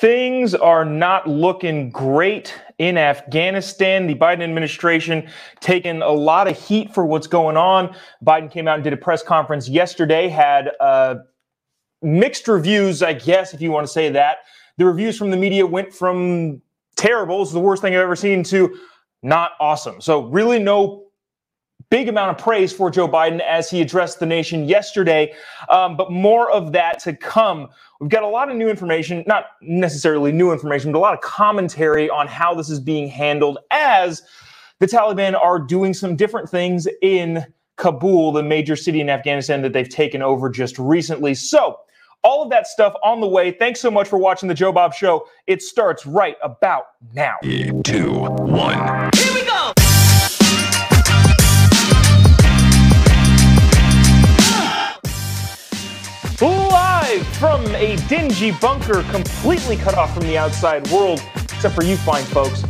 Things are not looking great in Afghanistan. The Biden administration taking a lot of heat for what's going on. Biden came out and did a press conference yesterday, had uh, mixed reviews, I guess, if you want to say that. The reviews from the media went from terrible, it's the worst thing I've ever seen, to not awesome. So, really, no big amount of praise for Joe Biden as he addressed the nation yesterday. Um, but more of that to come. We've got a lot of new information, not necessarily new information, but a lot of commentary on how this is being handled as the Taliban are doing some different things in Kabul, the major city in Afghanistan that they've taken over just recently. So, all of that stuff on the way. Thanks so much for watching the Jobob Show. It starts right about now. Three, two, one. Here we go. From a dingy bunker, completely cut off from the outside world, except for you fine folks.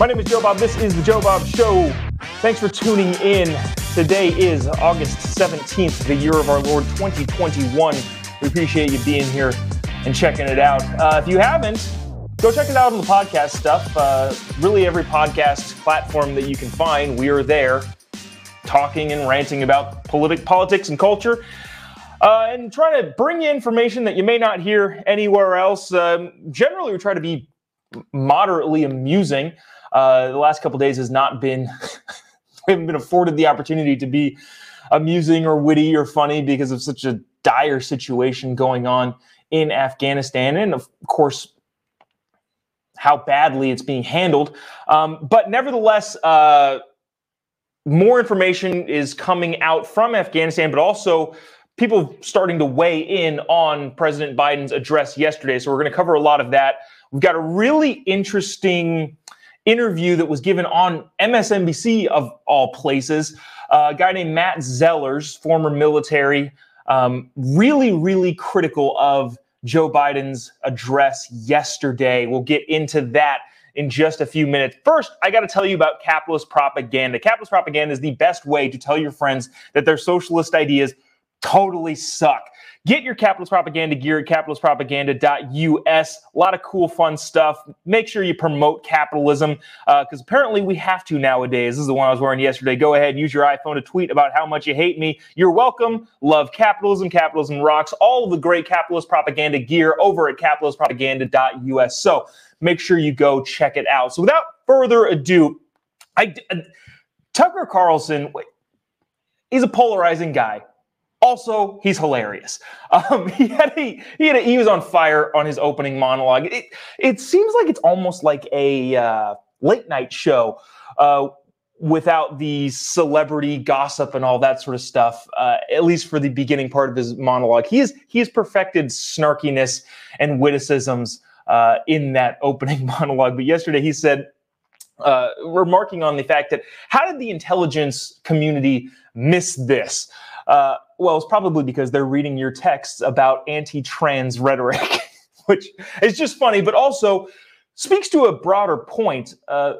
My name is Jobob. This is the Jobob Show. Thanks for tuning in. Today is August 17th, the year of our Lord 2021. We appreciate you being here and checking it out. Uh, if you haven't, go check it out on the podcast stuff. Uh, really, every podcast platform that you can find, we are there talking and ranting about politic, politics and culture. Uh, and trying to bring you information that you may not hear anywhere else. Um, generally, we try to be moderately amusing. Uh, the last couple days has not been, we haven't been afforded the opportunity to be amusing or witty or funny because of such a dire situation going on in Afghanistan. And of course, how badly it's being handled. Um, but nevertheless, uh, more information is coming out from Afghanistan, but also people starting to weigh in on President Biden's address yesterday. So we're going to cover a lot of that. We've got a really interesting interview that was given on MSNBC of all places. Uh, a guy named Matt Zellers, former military, um, really, really critical of Joe Biden's address yesterday. We'll get into that in just a few minutes. First, I got to tell you about capitalist propaganda. Capitalist propaganda is the best way to tell your friends that their socialist ideas totally suck. Get your capitalist propaganda gear at capitalistpropaganda.us. A lot of cool, fun stuff. Make sure you promote capitalism because uh, apparently we have to nowadays. This is the one I was wearing yesterday. Go ahead and use your iPhone to tweet about how much you hate me. You're welcome. Love capitalism. Capitalism rocks. All of the great capitalist propaganda gear over at capitalistpropaganda.us. So make sure you go check it out. So without further ado, I, uh, Tucker Carlson, he's a polarizing guy. Also, he's hilarious. Um, he had a, he had a, he was on fire on his opening monologue. It it seems like it's almost like a uh, late night show. Uh, without the celebrity gossip and all that sort of stuff, uh, at least for the beginning part of his monologue. He is he has perfected snarkiness and witticisms uh, in that opening monologue. But yesterday he said, uh, remarking on the fact that how did the intelligence community miss this? Uh, well, it's probably because they're reading your texts about anti-trans rhetoric, which is just funny, but also speaks to a broader point. Uh,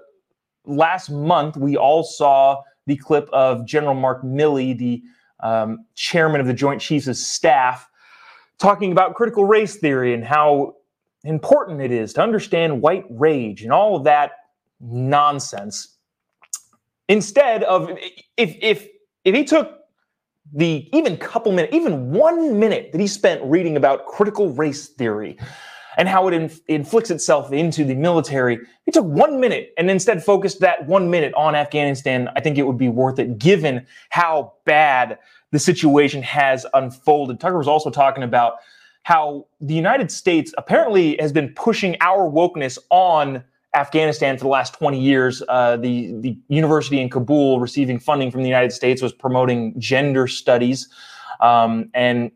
last month, we all saw the clip of General Mark Milley, the um, chairman of the Joint Chiefs of Staff, talking about critical race theory and how important it is to understand white rage and all of that nonsense. Instead of if if if he took the even couple minutes, even one minute that he spent reading about critical race theory and how it inf- inflicts itself into the military, he took one minute and instead focused that one minute on Afghanistan. I think it would be worth it given how bad the situation has unfolded. Tucker was also talking about how the United States apparently has been pushing our wokeness on Afghanistan for the last 20 years. Uh, the, the university in Kabul receiving funding from the United States was promoting gender studies um, and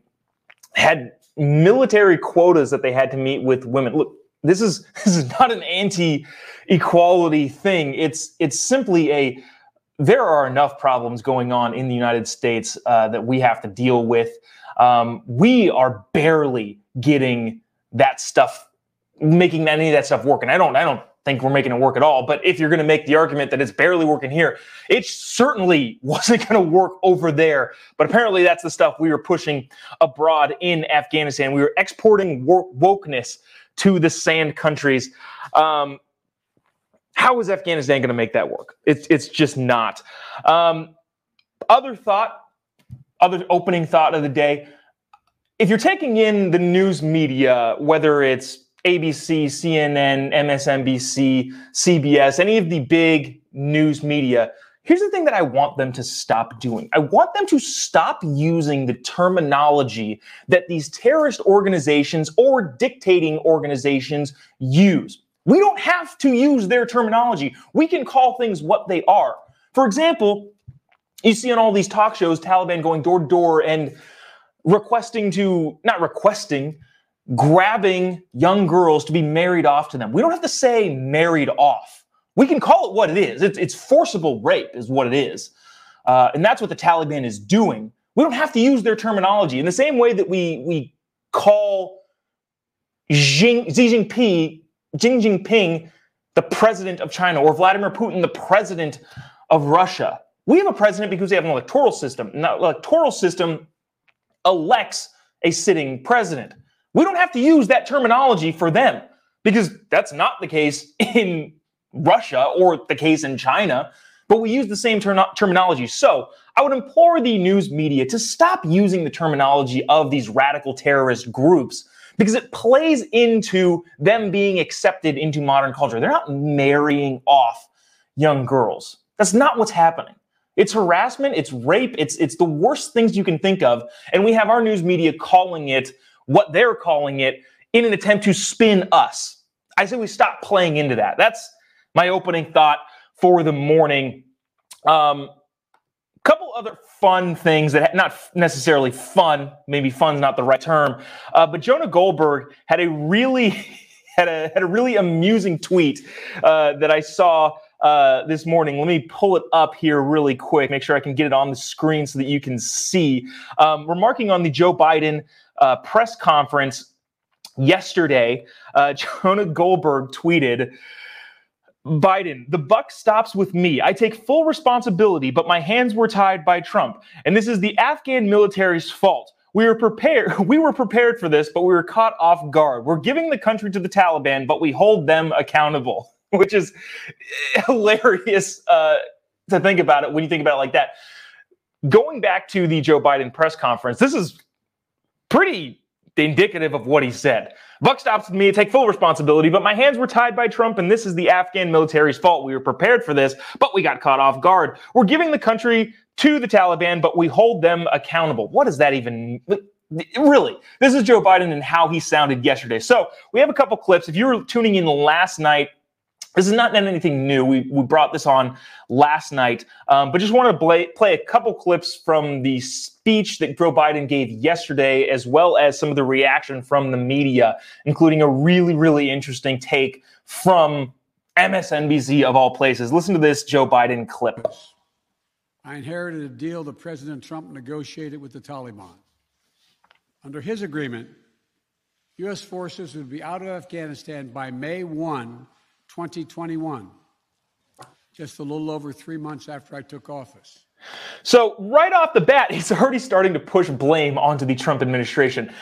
had military quotas that they had to meet with women. Look, this is this is not an anti-equality thing. It's it's simply a there are enough problems going on in the United States uh, that we have to deal with. Um, we are barely getting that stuff, making any of that stuff work. And I don't I don't think we're making it work at all. But if you're going to make the argument that it's barely working here, it certainly wasn't going to work over there. But apparently, that's the stuff we were pushing abroad in Afghanistan. We were exporting wokeness to the sand countries. Um, how is Afghanistan going to make that work? It's it's just not. Um, other thought, other opening thought of the day. If you're taking in the news media, whether it's ABC, CNN, MSNBC, CBS, any of the big news media, here's the thing that I want them to stop doing. I want them to stop using the terminology that these terrorist organizations or dictating organizations use. We don't have to use their terminology. We can call things what they are. For example, you see on all these talk shows Taliban going door to door and requesting to, not requesting, grabbing young girls to be married off to them. We don't have to say married off. We can call it what it is. It's, it's forcible rape, is what it is. Uh, and that's what the Taliban is doing. We don't have to use their terminology in the same way that we, we call Xi, Jinping, Xi Jinping the president of China or Vladimir Putin the president of Russia. We have a president because we have an electoral system. And that electoral system elects a sitting president. We don't have to use that terminology for them because that's not the case in Russia or the case in China, but we use the same ter- terminology. So I would implore the news media to stop using the terminology of these radical terrorist groups because it plays into them being accepted into modern culture. They're not marrying off young girls. That's not what's happening. It's harassment, it's rape, it's it's the worst things you can think of. And we have our news media calling it what they're calling it in an attempt to spin us. I say we stop playing into that. That's my opening thought for the morning. Um, couple other fun things that not necessarily fun, maybe fun's not the right term, uh, but Jonah Goldberg had a really had a had a really amusing tweet uh, that I saw uh, this morning. Let me pull it up here really quick, make sure I can get it on the screen so that you can see. Um, remarking on the Joe Biden uh, press conference yesterday, uh, Jonah Goldberg tweeted. Biden, the buck stops with me. I take full responsibility, but my hands were tied by Trump. And this is the Afghan military's fault. We were prepared. We were prepared for this, but we were caught off guard. We're giving the country to the Taliban, but we hold them accountable, which is hilarious uh, to think about it when you think about it like that. Going back to the Joe Biden press conference, this is pretty indicative of what he said. Buck stops me to take full responsibility, but my hands were tied by Trump, and this is the Afghan military's fault. We were prepared for this, but we got caught off guard. We're giving the country to the Taliban, but we hold them accountable. What does that even really? This is Joe Biden and how he sounded yesterday. So we have a couple clips. If you were tuning in last night, this is not anything new. We, we brought this on last night, um, but just want to play, play a couple clips from the speech that Joe Biden gave yesterday, as well as some of the reaction from the media, including a really, really interesting take from MSNBC of all places. Listen to this Joe Biden clip. I inherited a deal that President Trump negotiated with the Taliban. Under his agreement, U.S. forces would be out of Afghanistan by May 1, 2021, just a little over three months after I took office. So, right off the bat, he's already starting to push blame onto the Trump administration.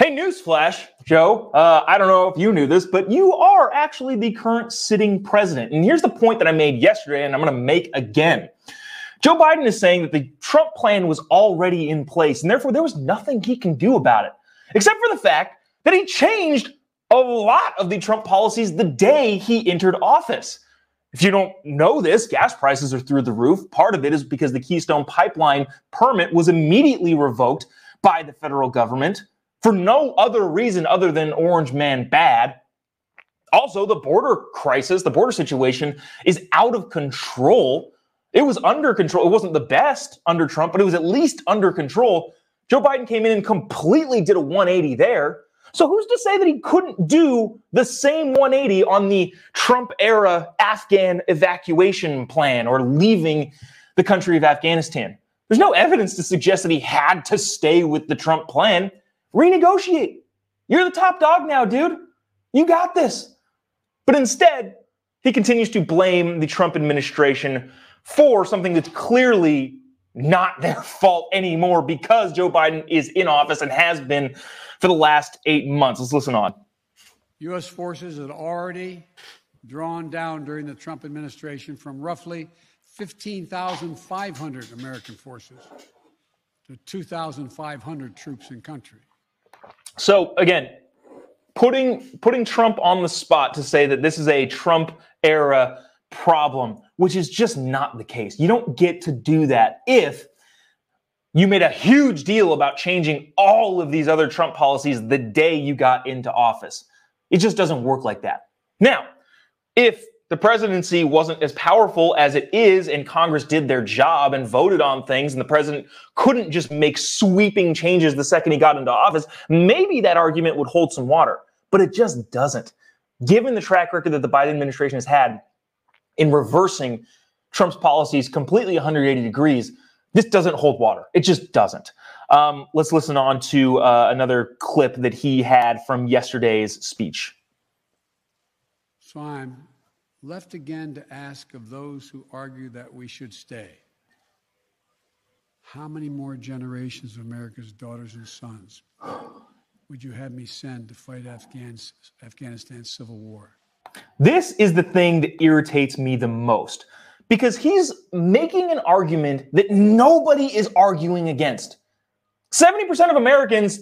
Hey, newsflash, Joe. Uh, I don't know if you knew this, but you are actually the current sitting president. And here's the point that I made yesterday, and I'm going to make again. Joe Biden is saying that the Trump plan was already in place, and therefore there was nothing he can do about it, except for the fact that he changed a lot of the Trump policies the day he entered office. If you don't know this, gas prices are through the roof. Part of it is because the Keystone Pipeline permit was immediately revoked by the federal government for no other reason other than Orange Man bad. Also, the border crisis, the border situation is out of control. It was under control. It wasn't the best under Trump, but it was at least under control. Joe Biden came in and completely did a 180 there. So who's to say that he couldn't do the same 180 on the Trump era Afghan evacuation plan or leaving the country of Afghanistan? There's no evidence to suggest that he had to stay with the Trump plan. Renegotiate. You're the top dog now, dude. You got this. But instead, he continues to blame the Trump administration for something that's clearly not their fault anymore because Joe Biden is in office and has been for the last eight months. Let's listen on. U.S. forces had already drawn down during the Trump administration from roughly 15,500 American forces to 2,500 troops in country. So again, putting putting Trump on the spot to say that this is a Trump era problem, which is just not the case. You don't get to do that if you made a huge deal about changing all of these other Trump policies the day you got into office. It just doesn't work like that. Now, if the presidency wasn't as powerful as it is, and Congress did their job and voted on things, and the president couldn't just make sweeping changes the second he got into office, maybe that argument would hold some water. But it just doesn't. Given the track record that the Biden administration has had in reversing Trump's policies completely 180 degrees, this doesn't hold water. It just doesn't. Um, let's listen on to uh, another clip that he had from yesterday's speech. So I'm left again to ask of those who argue that we should stay. How many more generations of America's daughters and sons would you have me send to fight Afghans, Afghanistan's civil war? This is the thing that irritates me the most because he's making an argument that nobody is arguing against. 70% of Americans,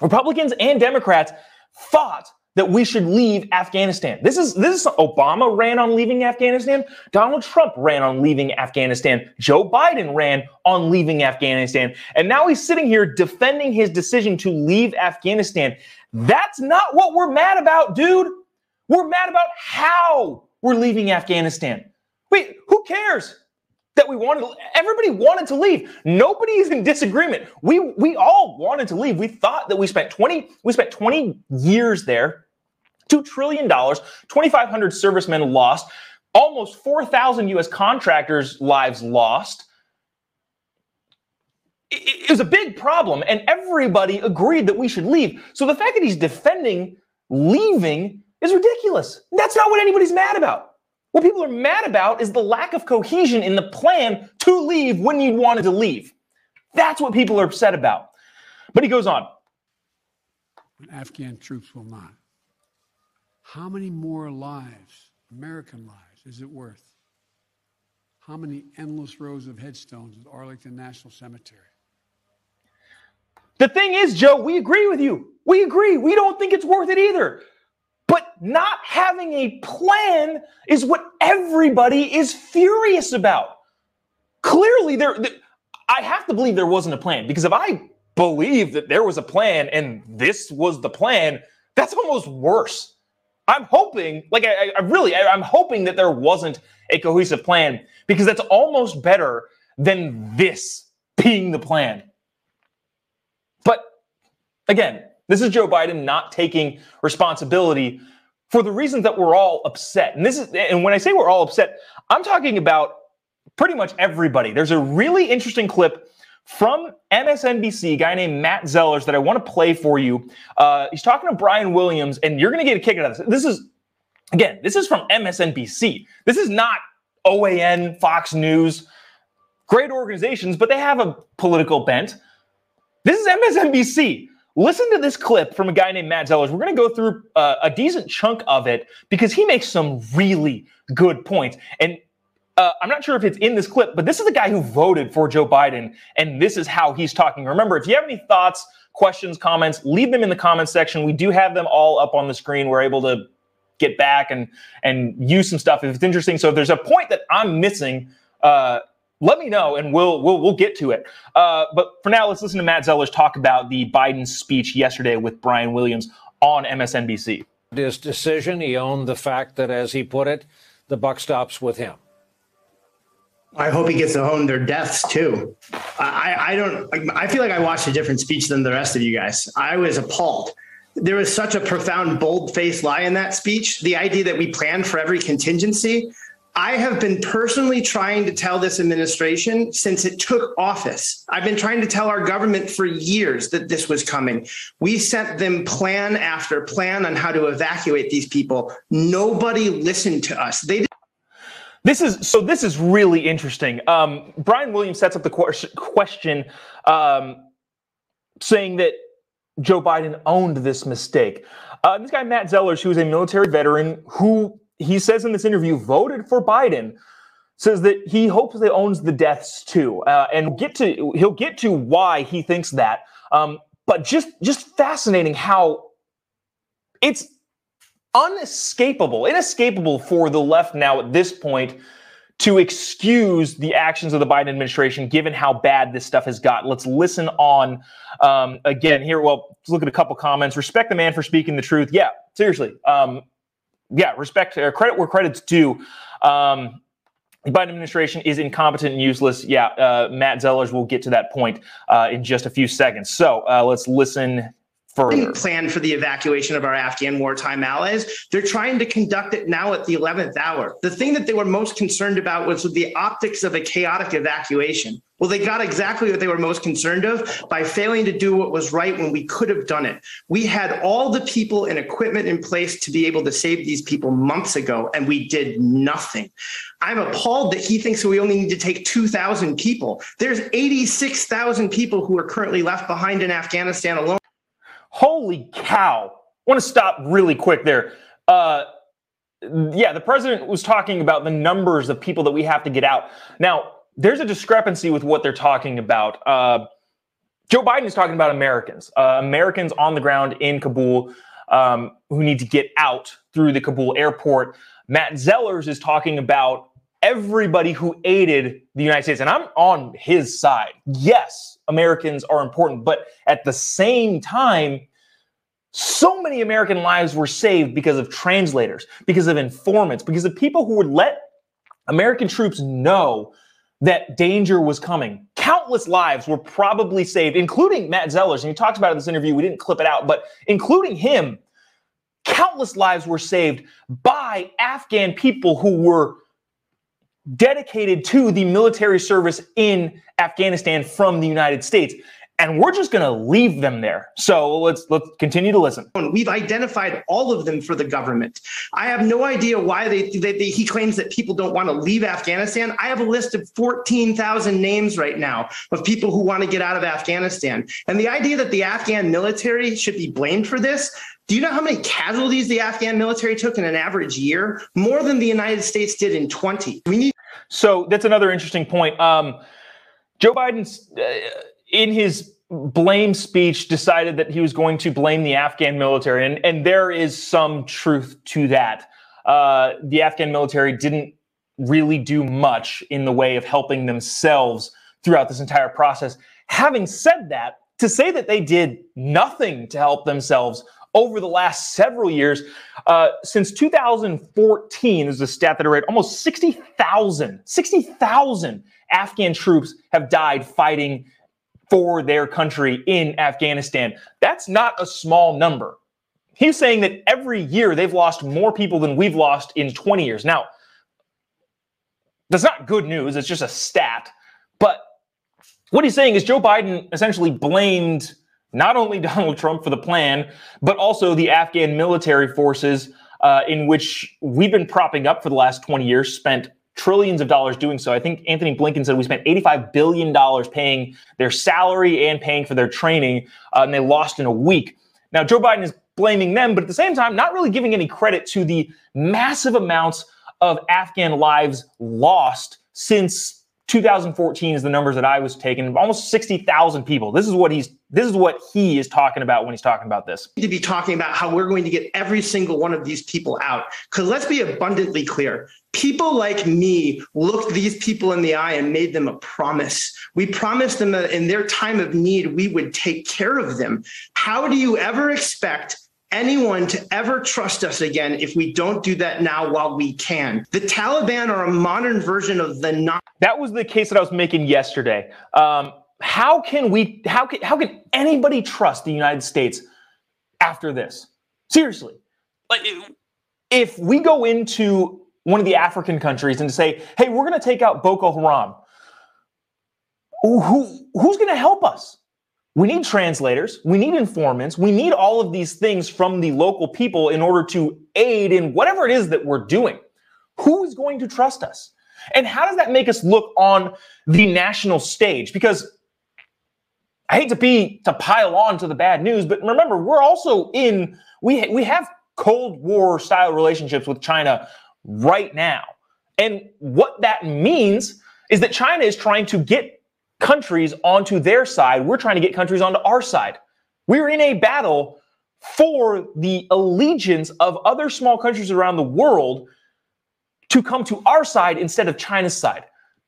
Republicans and Democrats, thought that we should leave Afghanistan. This is this is Obama ran on leaving Afghanistan. Donald Trump ran on leaving Afghanistan. Joe Biden ran on leaving Afghanistan. And now he's sitting here defending his decision to leave Afghanistan. That's not what we're mad about, dude. We're mad about how we're leaving Afghanistan. Wait, who cares? that we wanted everybody wanted to leave. Nobody is in disagreement. We we all wanted to leave. We thought that we spent 20 we spent 20 years there $2 trillion 2500 servicemen lost almost 4000 us contractors lives lost. It was a big problem and everybody agreed that we should leave. So the fact that he's defending leaving is ridiculous. That's not what anybody's mad about what people are mad about is the lack of cohesion in the plan to leave when you wanted to leave. That's what people are upset about. But he goes on. Afghan troops will not. How many more lives, American lives, is it worth? How many endless rows of headstones at Arlington National Cemetery? The thing is, Joe, we agree with you. We agree. We don't think it's worth it either. But not having a plan is what everybody is furious about. Clearly, there, I have to believe there wasn't a plan because if I believe that there was a plan and this was the plan, that's almost worse. I'm hoping, like, I, I really, I, I'm hoping that there wasn't a cohesive plan because that's almost better than this being the plan. But again, this is Joe Biden not taking responsibility for the reasons that we're all upset. And this is and when I say we're all upset, I'm talking about pretty much everybody. There's a really interesting clip from MSNBC, a guy named Matt Zellers that I want to play for you. Uh, he's talking to Brian Williams, and you're going to get a kick out of this. This is again, this is from MSNBC. This is not OAN, Fox News, great organizations, but they have a political bent. This is MSNBC. Listen to this clip from a guy named Matt Zellers. We're going to go through uh, a decent chunk of it because he makes some really good points. And uh, I'm not sure if it's in this clip, but this is the guy who voted for Joe Biden, and this is how he's talking. Remember, if you have any thoughts, questions, comments, leave them in the comments section. We do have them all up on the screen. We're able to get back and and use some stuff if it's interesting. So if there's a point that I'm missing, uh, let me know and we'll we'll we'll get to it. Uh, but for now, let's listen to Matt Zellers talk about the Biden speech yesterday with Brian Williams on MSNBC. His decision, he owned the fact that, as he put it, the buck stops with him. I hope he gets to own their deaths too. I, I don't. I feel like I watched a different speech than the rest of you guys. I was appalled. There was such a profound, bold-faced lie in that speech. The idea that we planned for every contingency I have been personally trying to tell this administration since it took office. I've been trying to tell our government for years that this was coming. We sent them plan after plan on how to evacuate these people. Nobody listened to us. They this is so. This is really interesting. Um, Brian Williams sets up the question, um, saying that Joe Biden owned this mistake. Uh, this guy Matt Zellers, who is a military veteran, who he says in this interview voted for Biden says that he hopes that owns the deaths too, uh, and get to he'll get to why he thinks that. Um, but just just fascinating how it's unescapable, inescapable for the left now at this point to excuse the actions of the Biden administration, given how bad this stuff has got. Let's listen on um, again here. Well, let's look at a couple comments. Respect the man for speaking the truth. Yeah, seriously. Um, yeah, respect uh, credit where credit's due. Um, the Biden administration is incompetent and useless. Yeah, uh, Matt Zellers will get to that point uh, in just a few seconds. So uh, let's listen further. Plan for the evacuation of our Afghan wartime allies. They're trying to conduct it now at the 11th hour. The thing that they were most concerned about was the optics of a chaotic evacuation. Well, they got exactly what they were most concerned of by failing to do what was right when we could have done it. We had all the people and equipment in place to be able to save these people months ago, and we did nothing. I'm appalled that he thinks we only need to take 2,000 people. There's 86,000 people who are currently left behind in Afghanistan alone. Holy cow. I want to stop really quick there. Uh, yeah, the president was talking about the numbers of people that we have to get out. Now, there's a discrepancy with what they're talking about. Uh, Joe Biden is talking about Americans, uh, Americans on the ground in Kabul um, who need to get out through the Kabul airport. Matt Zellers is talking about everybody who aided the United States. And I'm on his side. Yes, Americans are important, but at the same time, so many American lives were saved because of translators, because of informants, because of people who would let American troops know that danger was coming. Countless lives were probably saved, including Matt Zellers. And he talked about it in this interview. We didn't clip it out, but including him, countless lives were saved by Afghan people who were dedicated to the military service in Afghanistan from the United States and we're just going to leave them there. So let's let's continue to listen. We've identified all of them for the government. I have no idea why they, they, they he claims that people don't want to leave Afghanistan. I have a list of 14,000 names right now of people who want to get out of Afghanistan. And the idea that the Afghan military should be blamed for this do you know how many casualties the Afghan military took in an average year? More than the United States did in 20. We need. So that's another interesting point. Um, Joe Biden's. Uh, in his blame speech decided that he was going to blame the Afghan military, and and there is some truth to that. Uh, the Afghan military didn't really do much in the way of helping themselves throughout this entire process. Having said that, to say that they did nothing to help themselves over the last several years, uh, since 2014, is a stat that I read, almost 60,000, 60,000 Afghan troops have died fighting for their country in Afghanistan. That's not a small number. He's saying that every year they've lost more people than we've lost in 20 years. Now, that's not good news, it's just a stat. But what he's saying is Joe Biden essentially blamed not only Donald Trump for the plan, but also the Afghan military forces, uh, in which we've been propping up for the last 20 years, spent trillions of dollars doing so. I think Antony Blinken said we spent $85 billion paying their salary and paying for their training, uh, and they lost in a week. Now, Joe Biden is blaming them, but at the same time, not really giving any credit to the massive amounts of Afghan lives lost since 2014 is the numbers that I was taking. Almost 60,000 people. This is what he's. This is what he is talking about when he's talking about this. To be talking about how we're going to get every single one of these people out. Because let's be abundantly clear: people like me looked these people in the eye and made them a promise. We promised them that in their time of need we would take care of them. How do you ever expect? anyone to ever trust us again if we don't do that now while we can. The Taliban are a modern version of the not. That was the case that I was making yesterday. Um, how can we? How can how can anybody trust the United States after this? Seriously, like if we go into one of the African countries and say, hey, we're going to take out Boko Haram, who, who's going to help us? We need translators, we need informants, we need all of these things from the local people in order to aid in whatever it is that we're doing. Who is going to trust us? And how does that make us look on the national stage? Because I hate to be to pile on to the bad news, but remember, we're also in we we have Cold War style relationships with China right now. And what that means is that China is trying to get countries onto their side. We're trying to get countries onto our side. We're in a battle for the allegiance of other small countries around the world to come to our side instead of China's side.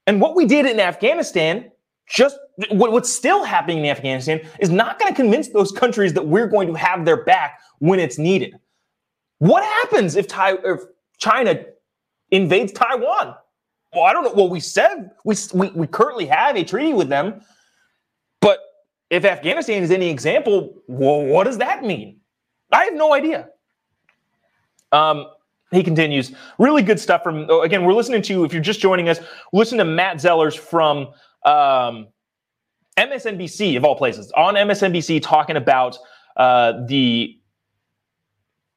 And what we did in Afghanistan just what's still happening in Afghanistan is not going to convince those countries that we're going to have their back when it's needed. What happens if, Tai- if China invades Taiwan? Well, I don't know. Well, we said we, we, we currently have a treaty with them, but if Afghanistan is any example, well, what does that mean? I have no idea. Um, he continues, really good stuff from, oh, again, we're listening to, if you're just joining us, listen to Matt Zellers from um, MSNBC, of all places, on MSNBC talking about uh, the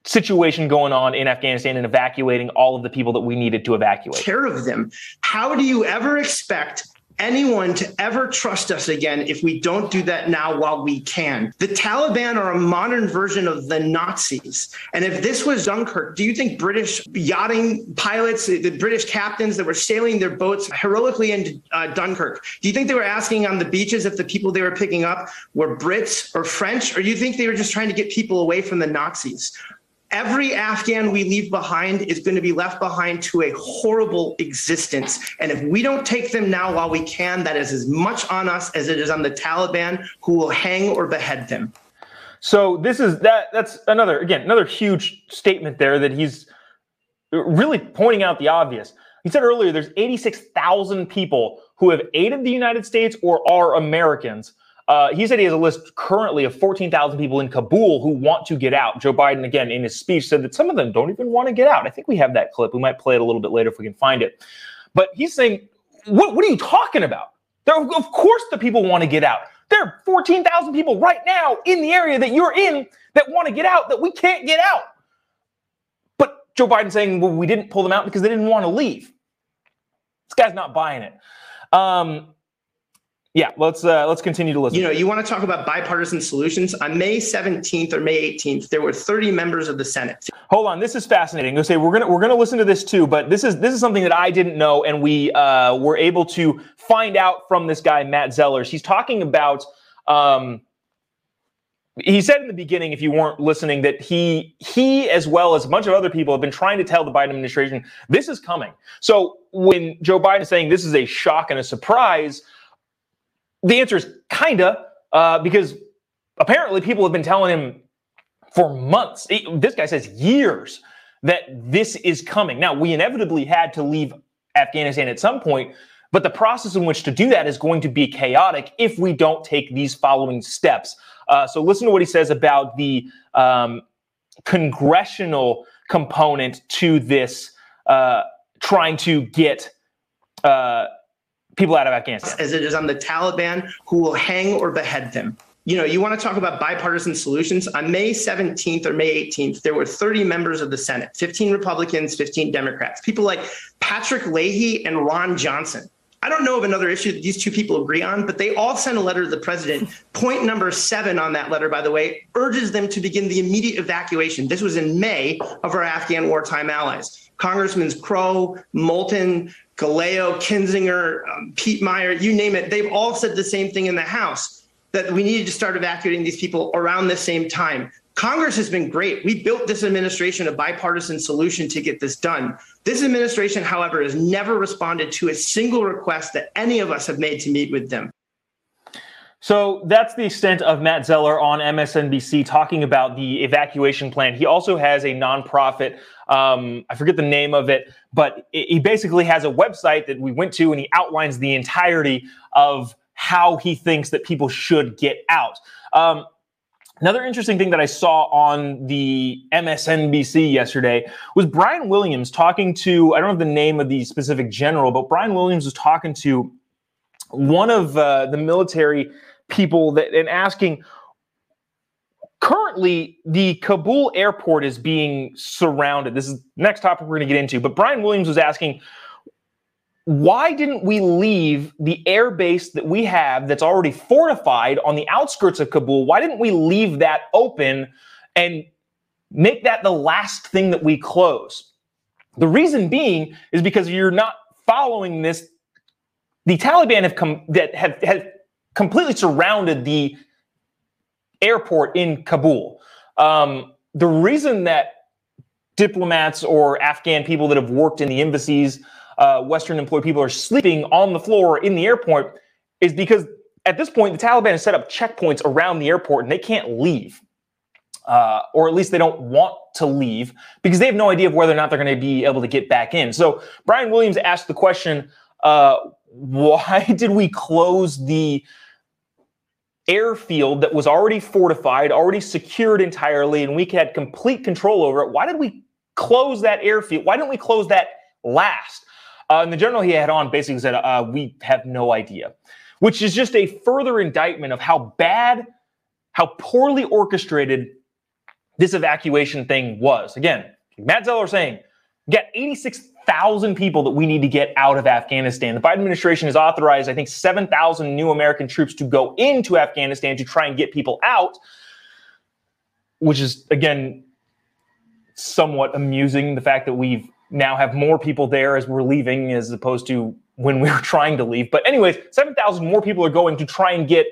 situation going on in Afghanistan and evacuating all of the people that we needed to evacuate. Care of them. How do you ever expect anyone to ever trust us again if we don't do that now while we can. The Taliban are a modern version of the Nazis. And if this was Dunkirk, do you think British yachting pilots, the British captains that were sailing their boats heroically into uh, Dunkirk, do you think they were asking on the beaches if the people they were picking up were Brits or French? Or do you think they were just trying to get people away from the Nazis? Every Afghan we leave behind is going to be left behind to a horrible existence. And if we don't take them now while we can, that is as much on us as it is on the Taliban who will hang or behead them. So this is that that's another again another huge statement there that he's really pointing out the obvious. He said earlier there's 86,000 people who have aided the United States or are Americans uh, he said he has a list currently of 14,000 people in Kabul who want to get out. Joe Biden, again, in his speech, said that some of them don't even want to get out. I think we have that clip. We might play it a little bit later if we can find it. But he's saying, what, what are you talking about? There, of course, the people want to get out. There are 14,000 people right now in the area that you're in that want to get out that we can't get out. But Joe Biden saying, well, we didn't pull them out because they didn't want to leave. This guy's not buying it. Um, yeah, let's uh, let's continue to listen. You know, you want to talk about bipartisan solutions. On May 17th or May 18th, there were 30 members of the Senate. Hold on, this is fascinating. Go say we're gonna we're gonna listen to this too, but this is this is something that I didn't know, and we uh, were able to find out from this guy Matt Zellers. He's talking about. Um, he said in the beginning, if you weren't listening, that he he as well as a bunch of other people have been trying to tell the Biden administration this is coming. So when Joe Biden is saying this is a shock and a surprise the answer is kinda, uh, because apparently people have been telling him for months. This guy says years that this is coming. Now, we inevitably had to leave Afghanistan at some point, but the process in which to do that is going to be chaotic if we don't take these following steps. Uh, so, listen to what he says about the um, congressional component to this, uh, trying to get. Uh, people out of Afghanistan. As it is on the Taliban who will hang or behead them. You know, you want to talk about bipartisan solutions. On May 17th or May 18th, there were 30 members of the Senate 15 Republicans, 15 Democrats. People like Patrick Leahy and Ron Johnson. I don't know of another issue that these two people agree on, but they all sent a letter to the president. Point number seven on that letter, by the way, urges them to begin the immediate evacuation. This was in May of our Afghan wartime allies. Congressmen Crow, Moulton, Gallego, Kinzinger, um, Pete Meijer, you name it, they've all said the same thing in the House that we needed to start evacuating these people around the same time. Congress has been great. We built this administration a bipartisan solution to get this done. This administration, however, has never responded to a single request that any of us have made to meet with them. So that's the extent of Matt Zeller on MSNBC talking about the evacuation plan. He also has a nonprofit um, I forget the name of it, but he basically has a website that we went to and he outlines the entirety of how he thinks that people should get out. Um, Another interesting thing that I saw on the MSNBC yesterday was Brian Williams talking to, I don't know the name of the specific general, but Brian Williams was talking to one of uh, the military people that and asking currently the Kabul airport is being surrounded. This is next topic we're going to get into, but Brian Williams was asking why didn't we leave the air base that we have that's already fortified on the outskirts of Kabul? Why didn't we leave that open and make that the last thing that we close? The reason being is because you're not following this. The Taliban have come that have, have completely surrounded the airport in Kabul. Um, the reason that diplomats or Afghan people that have worked in the embassies uh, Western employed people are sleeping on the floor in the airport is because at this point, the Taliban has set up checkpoints around the airport and they can't leave. Uh, or at least they don't want to leave because they have no idea of whether or not they're going to be able to get back in. So Brian Williams asked the question, uh, why did we close the airfield that was already fortified, already secured entirely, and we had complete control over it? Why did we close that airfield? Why didn't we close that last? Uh, and the general he had on basically said, uh, We have no idea, which is just a further indictment of how bad, how poorly orchestrated this evacuation thing was. Again, Matt Zeller saying, get 86,000 people that we need to get out of Afghanistan. The Biden administration has authorized, I think, 7,000 new American troops to go into Afghanistan to try and get people out, which is, again, somewhat amusing. The fact that we've now have more people there as we're leaving as opposed to when we were trying to leave. But, anyways, 7,000 more people are going to try and get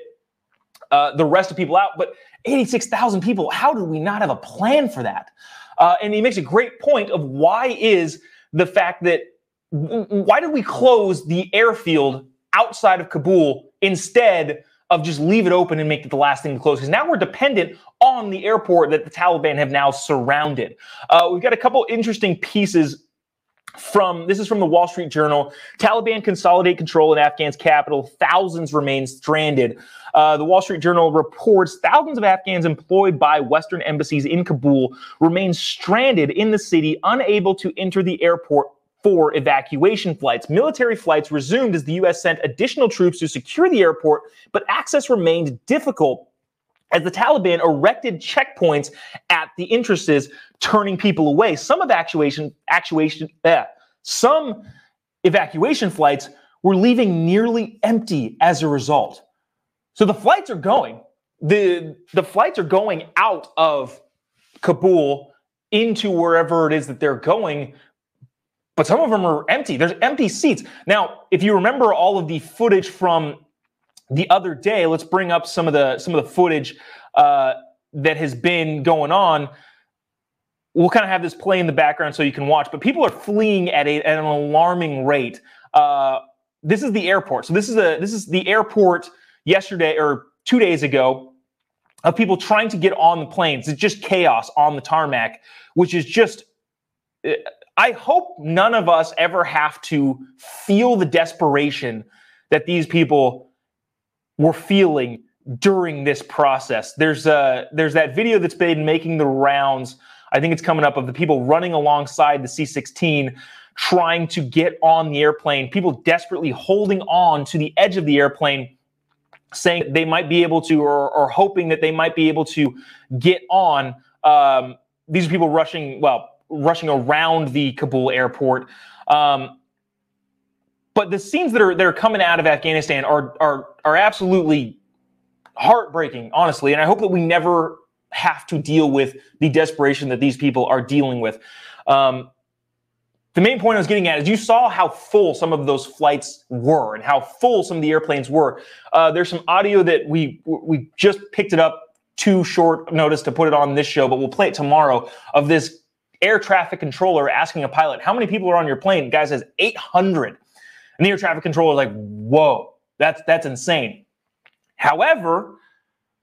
uh, the rest of people out. But 86,000 people, how do we not have a plan for that? Uh, and he makes a great point of why is the fact that why did we close the airfield outside of Kabul instead of just leave it open and make it the last thing to close? Because now we're dependent on the airport that the Taliban have now surrounded. Uh, we've got a couple interesting pieces from this is from the Wall Street Journal. Taliban consolidate control in Afghan's capital. Thousands remain stranded. Uh, the Wall Street Journal reports thousands of Afghans employed by Western embassies in Kabul remain stranded in the city, unable to enter the airport for evacuation flights. Military flights resumed as the U.S. sent additional troops to secure the airport, but access remained difficult as the Taliban erected checkpoints at the entrances, turning people away. Some evacuation, actuation, eh, some evacuation flights were leaving nearly empty as a result. So the flights are going. The, the flights are going out of Kabul into wherever it is that they're going, but some of them are empty. There's empty seats. Now, if you remember all of the footage from the other day, let's bring up some of the some of the footage uh, that has been going on. We'll kind of have this play in the background so you can watch, but people are fleeing at, a, at an alarming rate. Uh, this is the airport. So this is a this is the airport yesterday or two days ago of people trying to get on the planes. It's just chaos on the tarmac, which is just. I hope none of us ever have to feel the desperation that these people were feeling during this process. There's uh there's that video that's been making the rounds. I think it's coming up of the people running alongside the C-16 trying to get on the airplane, people desperately holding on to the edge of the airplane saying they might be able to or, or hoping that they might be able to get on um, these are people rushing well rushing around the Kabul airport um, but the scenes that are that are coming out of Afghanistan are are are absolutely heartbreaking, honestly. And I hope that we never have to deal with the desperation that these people are dealing with. Um, the main point I was getting at is you saw how full some of those flights were and how full some of the airplanes were. Uh, there's some audio that we we just picked it up too short notice to put it on this show, but we'll play it tomorrow of this air traffic controller asking a pilot, how many people are on your plane? The guy says 800. And the air traffic controller is like, whoa, that's that's insane. However,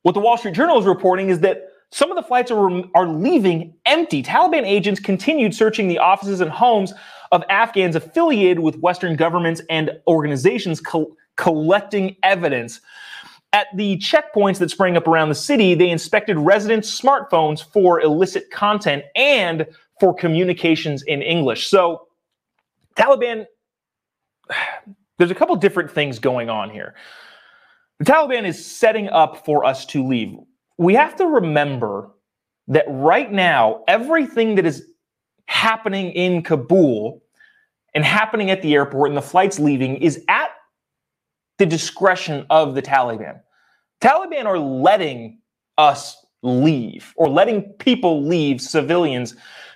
what the Wall Street Journal is reporting is that some of the flights are, are leaving empty. Taliban agents continued searching the offices and homes of Afghans affiliated with Western governments and organizations, co- collecting evidence. At the checkpoints that sprang up around the city, they inspected residents' smartphones for illicit content and for communications in English. So, Taliban, there's a couple different things going on here. The Taliban is setting up for us to leave. We have to remember that right now, everything that is happening in Kabul and happening at the airport and the flights leaving is at the discretion of the Taliban. Taliban are letting us leave or letting people leave, civilians,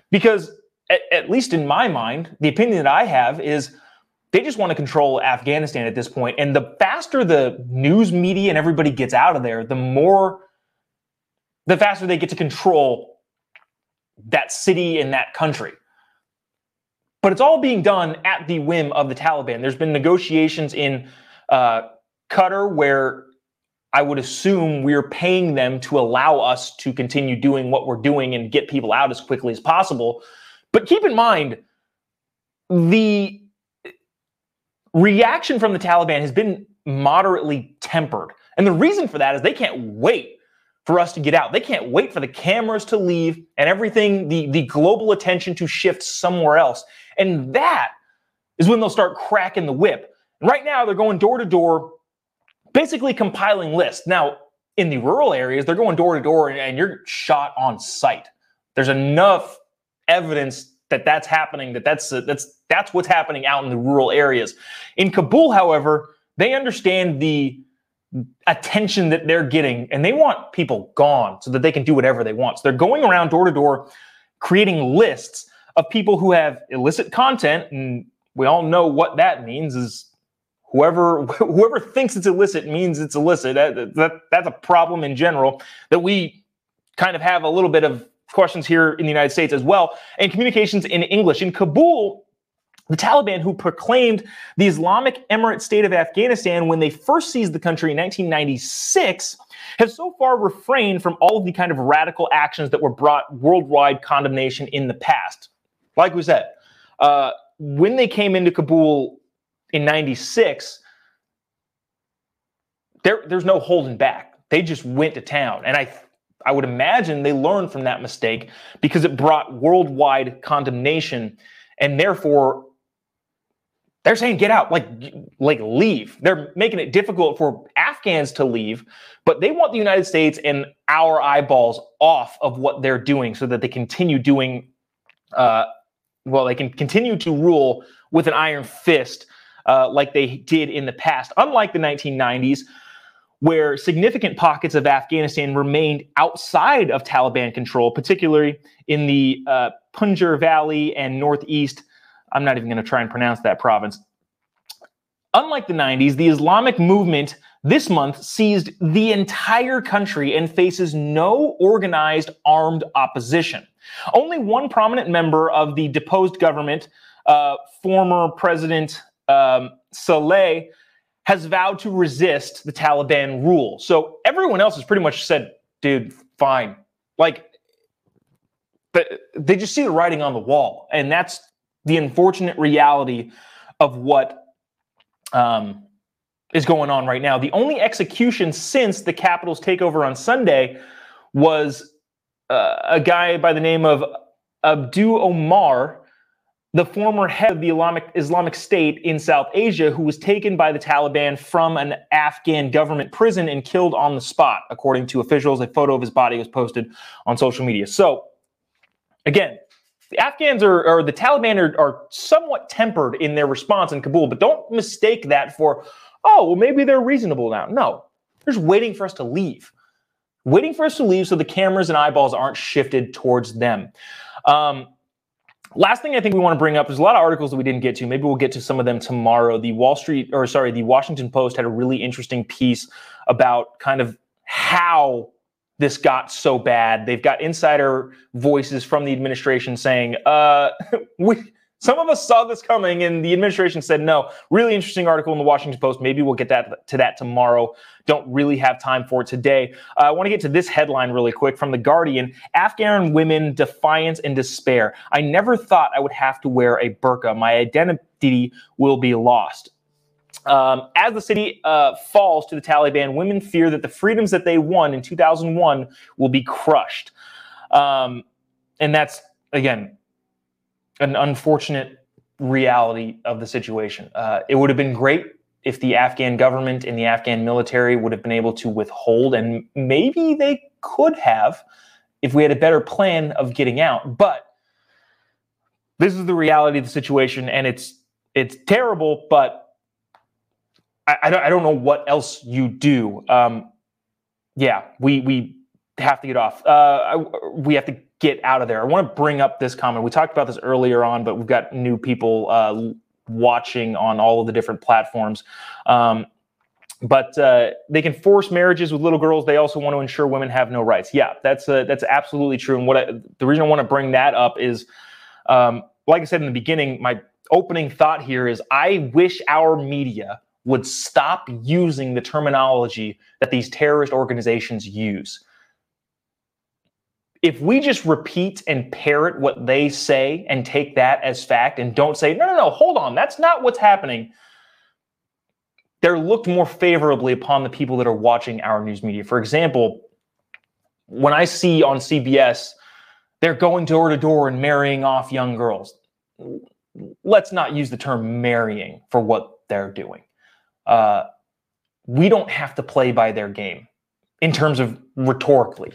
because at, at, least in my mind, the opinion that I have is they just want to control Afghanistan at this point. And the faster the news media and everybody gets out of there, the more, the faster they get to control that city and that country. But it's all being done at the whim of the Taliban. There's been negotiations in uh, Qatar where I would assume we're paying them to allow us to continue doing what we're doing and get people out as quickly as possible. But keep in mind, the reaction from the Taliban has been moderately tempered. And the reason for that is they can't wait for us to get out. They can't wait for the cameras to leave and everything, the, the global attention to shift somewhere else. And that is when they'll start cracking the whip. Right now, they're going door to door basically compiling lists. Now, in the rural areas, they're going door to door and you're shot on site. There's enough evidence that that's happening that that's that's that's what's happening out in the rural areas. In Kabul, however, they understand the attention that they're getting and they want people gone so that they can do whatever they want. So they're going around door to door creating lists of people who have illicit content and we all know what that means is whoever whoever thinks it's illicit means it's illicit. That, that, that's a problem in general that we kind of have a little bit of questions here in the United States as well. And communications in English in Kabul. The Taliban, who proclaimed the Islamic Emirate State of Afghanistan when they first seized the country in 1996, have so far refrained from all of the kind of radical actions that were brought worldwide condemnation in the past. Like we said, uh, when they came into Kabul in 96, there, there's no holding back. They just went to town. And I, I would imagine they learned from that mistake because it brought worldwide condemnation. And therefore, they're saying get out, like, like leave. They're making it difficult for Afghans to leave, but they want the United States and our eyeballs off of what they're doing so that they continue doing, uh, well, they can continue to rule with an iron fist uh, like they did in the past. Unlike the 1990s, where significant pockets of Afghanistan remained outside of Taliban control, particularly in the uh, Panjshir Valley and Northeast. I'm not even going to try and pronounce that province. Unlike the 90s, the Islamic movement this month seized the entire country and faces no organized armed opposition. Only one prominent member of the deposed government, uh, former President um, Saleh has vowed to resist the Taliban rule. So everyone else has pretty much said, dude, fine. Like, but they just see the writing on the wall. And that's the unfortunate reality of what um, is going on right now. The only execution since the Capitals takeover on Sunday was uh, a guy by the name of Abu Omar the former head of the Islamic, Islamic State in South Asia, who was taken by the Taliban from an Afghan government prison and killed on the spot, according to officials. A photo of his body was posted on social media. So, again, the Afghans are, or the Taliban are, are somewhat tempered in their response in Kabul, but don't mistake that for, oh, well, maybe they're reasonable now. No, they're just waiting for us to leave. Waiting for us to leave so the cameras and eyeballs aren't shifted towards them. Um, Last thing I think we want to bring up is a lot of articles that we didn't get to. Maybe we'll get to some of them tomorrow. The Wall Street, or sorry, the Washington Post had a really interesting piece about kind of how this got so bad. They've got insider voices from the administration saying, uh, we some of us saw this coming, and the administration said no. Really interesting article in the Washington Post. Maybe we'll get that to that tomorrow. Don't really have time for it today. Uh, I want to get to this headline really quick from the Guardian: Afghan women defiance and despair. I never thought I would have to wear a burqa. My identity will be lost. Um, as the city uh, falls to the Taliban, women fear that the freedoms that they won in 2001 will be crushed. Um, and that's, again, an unfortunate reality of the situation. Uh, it would have been great if the Afghan government and the Afghan military would have been able to withhold, and maybe they could have if we had a better plan of getting out. But this is the reality of the situation, and it's it's terrible. But I, I don't I don't know what else you do. Um, yeah, we we have to get off. Uh, we have to get out of there. I want to bring up this comment. We talked about this earlier on, but we've got new people uh, watching on all of the different platforms. Um, but uh, they can force marriages with little girls. They also want to ensure women have no rights. Yeah, that's uh, that's absolutely true. And what I, the reason I want to bring that up is, um, like I said in the beginning, my opening thought here is I wish our media would stop using the terminology that these terrorist organizations use if we just repeat and parrot what they say and take that as fact and don't say, no, no, no, hold on, that's not what's happening, they're looked more favorably upon the people that are watching our news media. For example, when I see on CBS, they're going door to door and marrying off young girls. Let's not use the term marrying for what they're doing. Uh, we don't have to play by their game in terms of rhetorically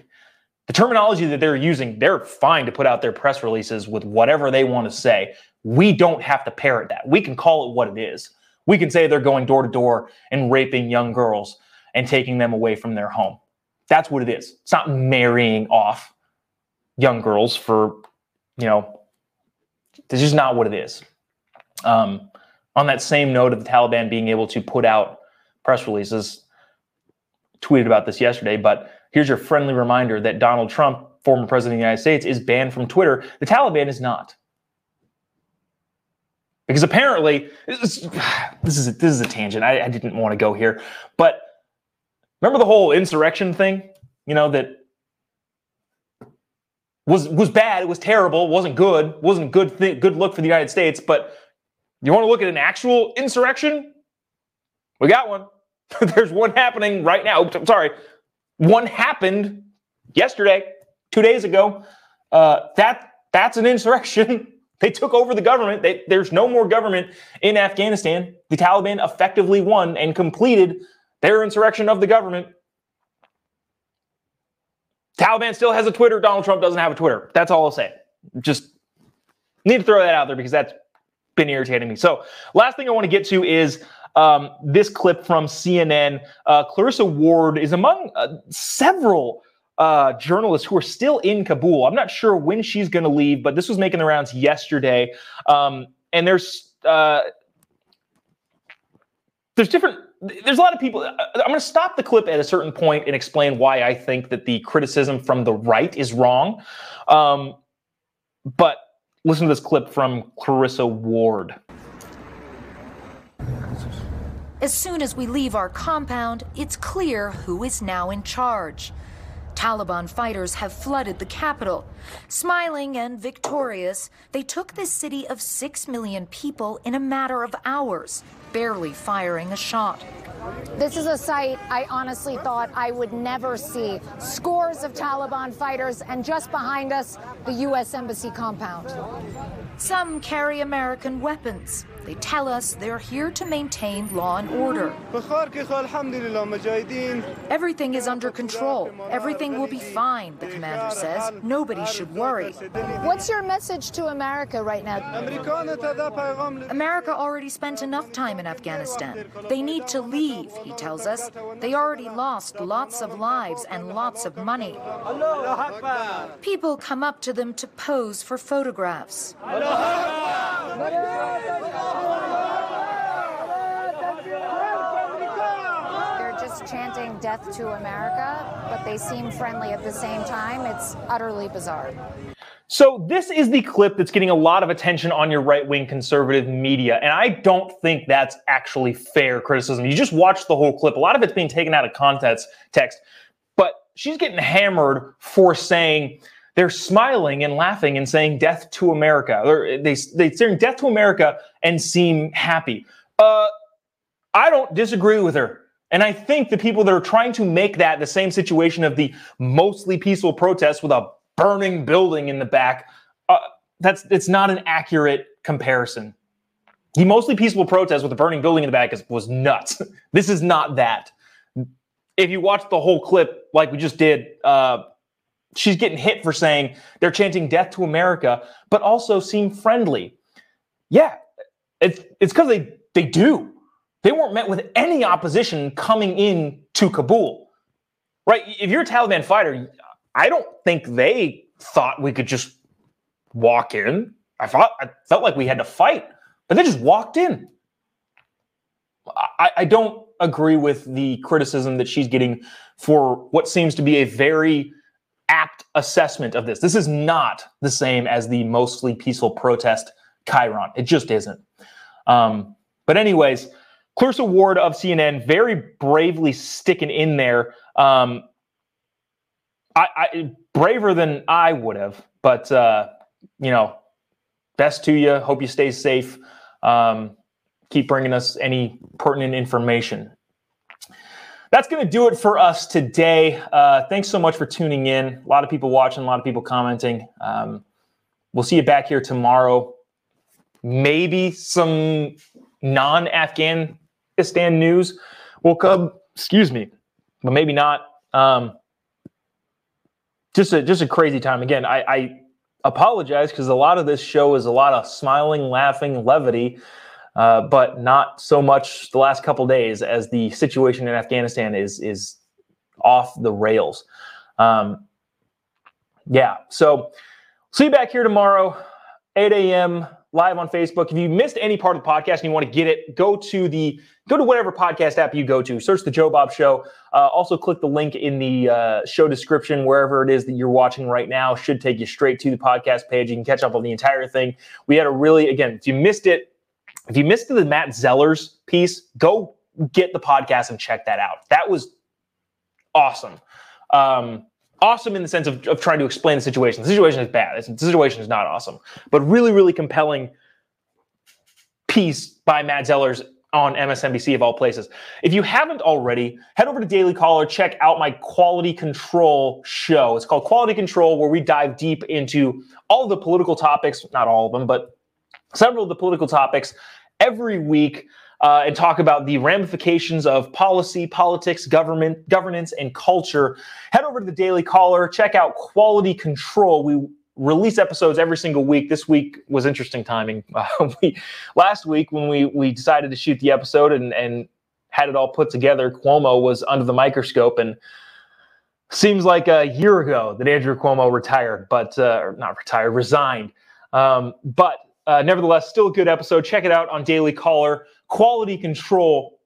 the terminology that they're using, they're fine to put out their press releases with whatever they want to say. We don't have to parrot that. We can call it what it is. We can say they're going door to door and raping young girls and taking them away from their home. That's what it is. It's not marrying off young girls for, you know, this is not what it is. Um, on that same note of the Taliban being able to put out press releases, tweeted about this yesterday, but Here's your friendly reminder that Donald Trump, former president of the United States, is banned from Twitter. The Taliban is not. Because apparently, this is this is a, this is a tangent. I, I didn't want to go here, but remember the whole insurrection thing? You know that was was bad. It was terrible. wasn't good. wasn't good th- good look for the United States. But you want to look at an actual insurrection? We got one. There's one happening right now. I'm sorry. One happened yesterday, two days ago. Uh, that that's an insurrection. they took over the government. They, there's no more government in Afghanistan. The Taliban effectively won and completed their insurrection of the government. Taliban still has a Twitter. Donald Trump doesn't have a Twitter. That's all I'll say. Just need to throw that out there because that's been irritating me. So, last thing I want to get to is um, this clip from CNN. Uh, Clarissa Ward is among uh, several uh, journalists who are still in Kabul. I'm not sure when she's going to leave, but this was making the rounds yesterday. Um, and there's uh, there's different. There's a lot of people. Uh, I'm going to stop the clip at a certain point and explain why I think that the criticism from the right is wrong. Um, but listen to this clip from Clarissa Ward. As soon as we leave our compound, it's clear who is now in charge. Taliban fighters have flooded the capital. Smiling and victorious, they took this city of six million people in a matter of hours, barely firing a shot. This is a sight I honestly thought I would never see. Scores of Taliban fighters, and just behind us, the U.S. Embassy compound. Some carry American weapons. They tell us they're here to maintain law and order. Everything is under control. Everything will be fine, the commander says. Nobody should worry. What's your message to America right now? America already spent enough time in Afghanistan. They need to leave, he tells us. They already lost lots of lives and lots of money. People come up to them to pose for photographs. They're just chanting death to America, but they seem friendly at the same time. It's utterly bizarre. So, this is the clip that's getting a lot of attention on your right wing conservative media. And I don't think that's actually fair criticism. You just watch the whole clip. A lot of it's being taken out of context, text. But she's getting hammered for saying, they're smiling and laughing and saying death to America. They're, they, they saying death to America and seem happy. Uh, I don't disagree with her. And I think the people that are trying to make that the same situation of the mostly peaceful protest with a burning building in the back, uh, that's it's not an accurate comparison. The mostly peaceful protest with a burning building in the back is, was nuts. this is not that. If you watch the whole clip, like we just did, uh, she's getting hit for saying they're chanting "Death to America," but also seem friendly. Yeah, it's it's because they they do. They weren't met with any opposition coming in to Kabul. Right? If you're a Taliban fighter, I don't think they thought we could just walk in. I thought I felt like we had to fight, but they just walked in. I, I don't agree with the criticism that she's getting for what seems to be a very apt assessment of this. This is not the same as the mostly peaceful protest Chiron. It just isn't. Um, but anyways, Clarissa Ward of CNN very bravely sticking in there. Um, I, I, braver than I would have, but uh, you know, best to you. Hope you stay safe. Um, keep bringing us any pertinent information. That's going to do it for us today. Uh, thanks so much for tuning in. A lot of people watching, a lot of people commenting. Um, we'll see you back here tomorrow. Maybe some non Afghanistan news will come. Excuse me, but maybe not. Um, just a just a crazy time. Again, I, I apologize because a lot of this show is a lot of smiling, laughing, levity, uh, but not so much the last couple days as the situation in Afghanistan is is off the rails. Um, yeah, so see you back here tomorrow, 8 a.m live on Facebook. If you missed any part of the podcast and you want to get it, go to the go to whatever podcast app you go to. Search the Jobob Show. Uh, also, click the link in the uh, show description wherever it is that you're watching right now. Should take you straight to the podcast page. You can catch up on the entire thing. We had a really again. If you missed it, if you missed the Matt Zellers piece, go get the podcast and check that out. That was awesome. Um, awesome in the sense of, of trying to explain the situation. The situation is bad. The situation is not awesome, but really, really compelling piece by Matt Zellers on MSNBC of all places. If you haven't already, head over to Daily Caller, check out my quality control show. It's called Quality Control, where we dive deep into all the political topics, not all of them, but several of the political topics every week uh, and talk about the ramifications of policy, politics, government, governance, and culture. Head over to the Daily Caller, check out Quality Control. We release episodes every single week. This week was interesting timing. Uh, we, last week when we we decided to shoot the episode and and had it all put together, Cuomo was under the microscope and seems like a year ago that Andrew Cuomo retired, but uh, not retired, resigned. Um, but uh, nevertheless, still a good episode. Check it out on Daily Caller quality control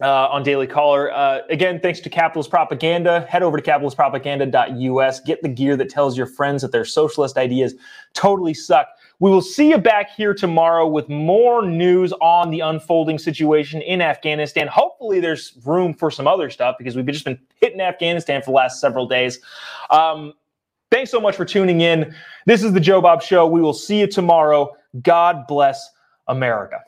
uh, on Daily Caller. Uh, again, thanks to Capitalist Propaganda. Head over to capitalistpropaganda.us. Get the gear that tells your friends that their socialist ideas totally suck. We will see you back here tomorrow with more news on the unfolding situation in Afghanistan. Hopefully, there's room for some other stuff because we've just been hitting Afghanistan for the last several days. Um, thanks so much for tuning in. This is the Jobob Show. We will see you tomorrow. God bless America.